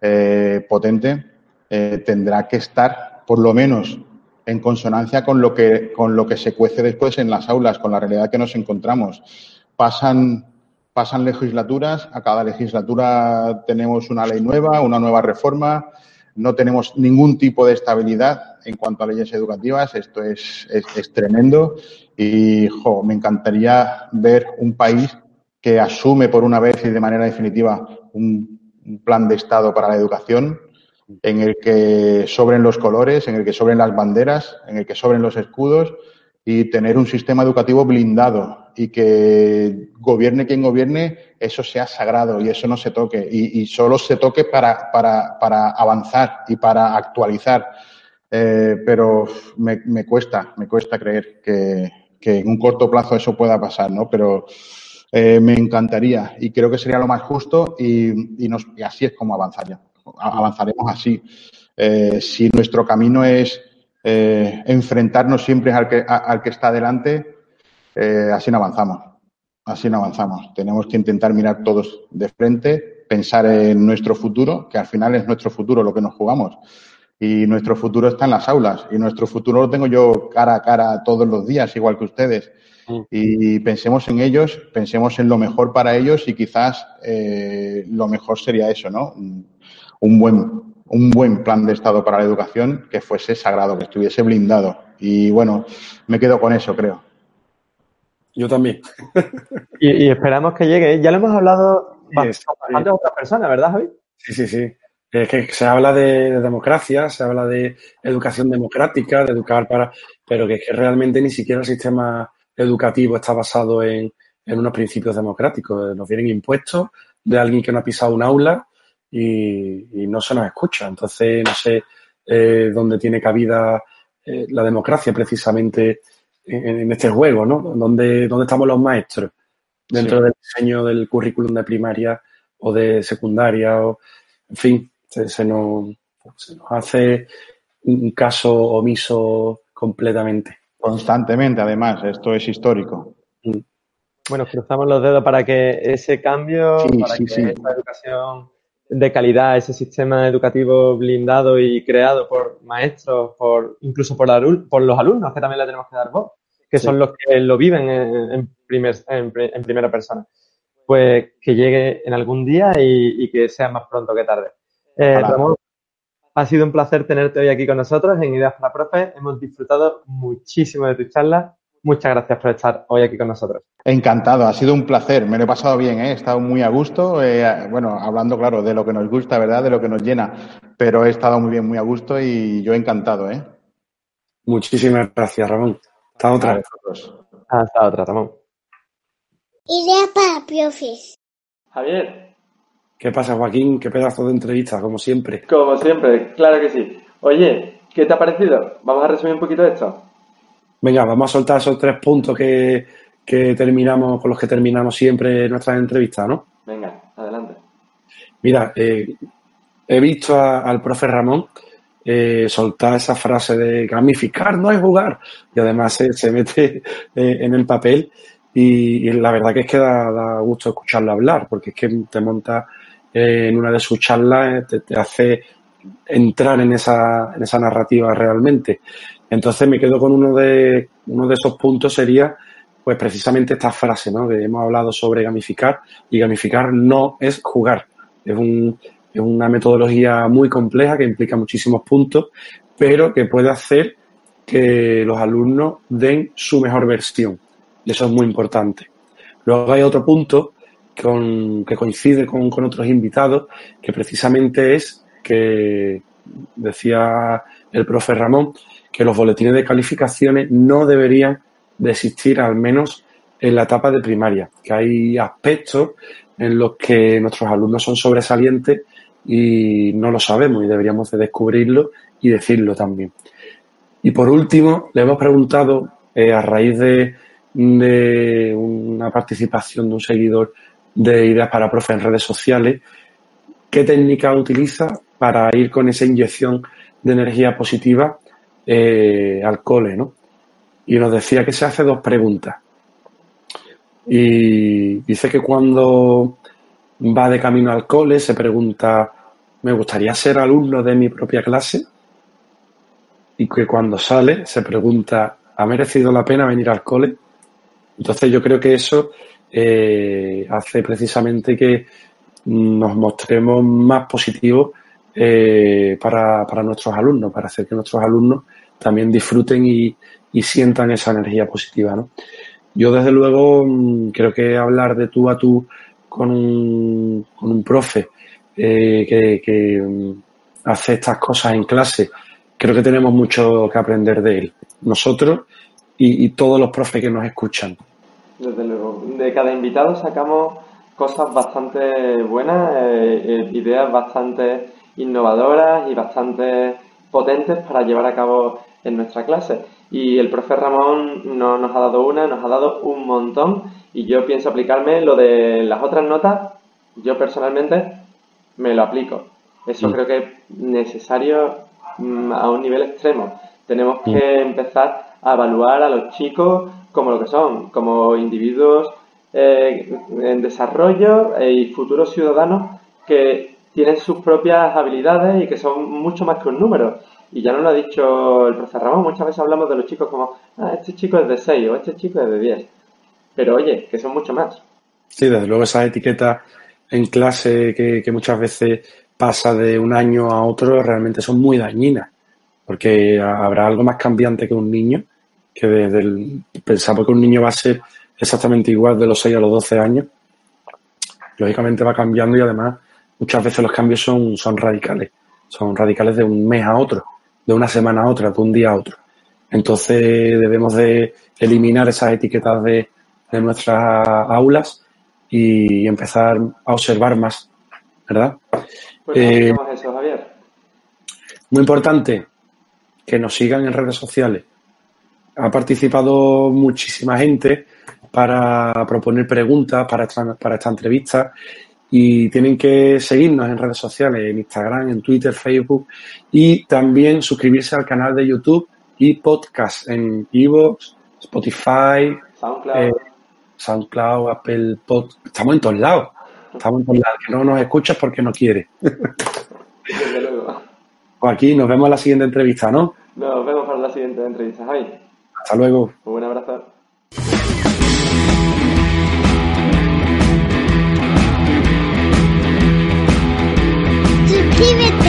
eh, potente, eh, tendrá que estar por lo menos en consonancia con lo que, con lo que se cuece después en las aulas, con la realidad que nos encontramos. Pasan, pasan legislaturas, a cada legislatura tenemos una ley nueva, una nueva reforma, no tenemos ningún tipo de estabilidad en cuanto a leyes educativas, esto es, es, tremendo y me encantaría ver un país que asume por una vez y de manera definitiva un plan de Estado para la educación, en el que sobren los colores, en el que sobren las banderas, en el que sobren los escudos y tener un sistema educativo blindado y que gobierne quien gobierne, eso sea sagrado y eso no se toque y, solo se toque para, para, para, avanzar y para actualizar. Eh, pero me, cuesta, me cuesta creer que, que, en un corto plazo eso pueda pasar, ¿no? Pero eh, me encantaría y creo que sería lo más justo y, nos, y así es como avanzaría avanzaremos así. Eh, si nuestro camino es eh, enfrentarnos siempre al que, al que está delante, eh, así no avanzamos. Así no avanzamos. Tenemos que intentar mirar todos de frente, pensar en nuestro futuro, que al final es nuestro futuro lo que nos jugamos. Y nuestro futuro está en las aulas. Y nuestro futuro lo tengo yo cara a cara todos los días, igual que ustedes. Mm. Y pensemos en ellos, pensemos en lo mejor para ellos y quizás lo mejor sería eso, ¿no? Un buen, un buen plan de Estado para la educación que fuese sagrado, que estuviese blindado. Y bueno, me quedo con eso, creo. Yo también. y, esperamos que llegue. Ya lo hemos hablado bastante a otras personas, ¿verdad, Javi? Sí, sí, sí. Es que se habla de, democracia, se habla de educación democrática, de educar para. Pero que es que realmente ni siquiera el sistema educativo está basado en, en unos principios democráticos. Nos vienen impuestos de alguien que no ha pisado un aula y, no se nos escucha. Entonces, no sé eh, dónde tiene cabida eh, la democracia precisamente en, este juego, ¿no? ¿Dónde, dónde estamos los maestros? Dentro del diseño del currículum de primaria o de secundaria, o, en fin, se, nos, se nos hace un caso omiso completamente. Constantemente, además, esto es histórico. Mm. Bueno, cruzamos los dedos para que ese cambio, para que esta educación de calidad, ese sistema educativo blindado y creado por maestros, por incluso por, por los alumnos, que también le tenemos que dar voz, que son los que lo viven en, primer, en, primera persona. Pues que llegue en algún día y, que sea más pronto que tarde. Eh, Ramón, ha sido un placer tenerte hoy aquí con nosotros en Ideas para Profe. Hemos disfrutado muchísimo de tu charla Muchas gracias por estar hoy aquí con nosotros. Encantado, ha sido un placer, me lo he pasado bien, ¿eh? he estado muy a gusto, eh, bueno, hablando claro de lo que nos gusta, ¿verdad? De lo que nos llena, pero he estado muy bien, muy a gusto y yo encantado, ¿eh? Muchísimas gracias, Ramón. Hasta otra. Hasta otra, Ramón. Idea para profes. Javier. ¿Qué pasa, Joaquín? Qué pedazo de entrevista, como siempre. Como siempre, claro que sí. Oye, ¿qué te ha parecido? Vamos a resumir un poquito esto. Venga, vamos a soltar esos tres puntos que, terminamos, con los que terminamos siempre nuestras entrevistas, ¿no? Venga, adelante. Mira, eh, he visto al profe Ramón eh, soltar esa frase de gamificar no es jugar y además se, mete eh, en el papel y, la verdad que es que da, gusto escucharlo hablar porque es que te monta en una de sus charlas te, te hace entrar en esa, en esa narrativa realmente. Entonces me quedo con uno de, uno de esos puntos sería pues precisamente esta frase, ¿no? Que hemos hablado sobre gamificar y gamificar no es jugar. Es, un, es una metodología muy compleja que implica muchísimos puntos, pero que puede hacer que los alumnos den su mejor versión. Y eso es muy importante. Luego hay otro punto con, que coincide con, con otros invitados, que precisamente es que decía el profe Ramón, que los boletines de calificaciones no deberían de existir al menos en la etapa de primaria, que hay aspectos en los que nuestros alumnos son sobresalientes y no lo sabemos y deberíamos de descubrirlo y decirlo también. Y por último, le hemos preguntado, eh, a raíz de, de, una participación de un seguidor de Ideas para Profe en redes sociales, qué técnica utiliza para ir con esa inyección de energía positiva eh, al cole, ¿no? Y nos decía que se hace dos preguntas. Y dice que cuando va de camino al cole se pregunta, ¿me gustaría ser alumno de mi propia clase? Y que cuando sale se pregunta, ¿ha merecido la pena venir al cole? Entonces yo creo que eso eh, hace precisamente que nos mostremos más positivos eh, para, para, nuestros alumnos, para hacer que nuestros alumnos también disfruten y, y sientan esa energía positiva. ¿no? Yo desde luego mm, creo que hablar de tú a tú con un, con un profe eh, que, que mm, hace estas cosas en clase, creo que tenemos mucho que aprender de él, nosotros y, todos los profes que nos escuchan. Desde luego, de cada invitado sacamos cosas bastante buenas, eh, ideas bastante innovadoras y bastante potentes para llevar a cabo en nuestra clase. Y el profe Ramón no nos ha dado una, nos ha dado un montón y yo pienso aplicarme lo de las otras notas, yo personalmente me lo aplico. Eso Mm. creo que es necesario mm, a un nivel extremo. Tenemos que empezar a evaluar a los chicos como lo que son, como individuos eh, en desarrollo eh, y futuros ciudadanos que tienen sus propias habilidades y que son mucho más que un número. Y ya nos lo ha dicho el profesor Ramón, muchas veces hablamos de los chicos como, ah, este chico es de 6 o este chico es de 10. Pero oye, que son mucho más. Sí, desde luego esas etiquetas en clase que, que muchas veces pasa de un año a otro realmente son muy dañinas, porque habrá algo más cambiante que un niño, que desde el, pensamos que un niño va a ser exactamente igual de los 6 a los 12 años, lógicamente va cambiando y además muchas veces los cambios son, son radicales, son radicales de un mes a otro, de una semana a otra, de un día a otro. Entonces debemos de eliminar esas etiquetas de, de nuestras aulas y empezar a observar más, ¿verdad? Pues Eh, eso, Javier. Muy importante que nos sigan en redes sociales. Ha participado muchísima gente para proponer preguntas para esta, para esta entrevista y tienen que seguirnos en redes sociales, en Instagram, en Twitter, Facebook y también suscribirse al canal de YouTube y podcast en Evox, Spotify, SoundCloud. eh, SoundCloud, Apple Pod. Estamos en todos lados. Estamos en todos lados. Que no nos escuchas porque no quiere. Desde luego. Pues aquí nos vemos en la siguiente entrevista, ¿no? Nos vemos para la siguiente entrevista, Javi. Hasta luego. Un abrazo. Keep it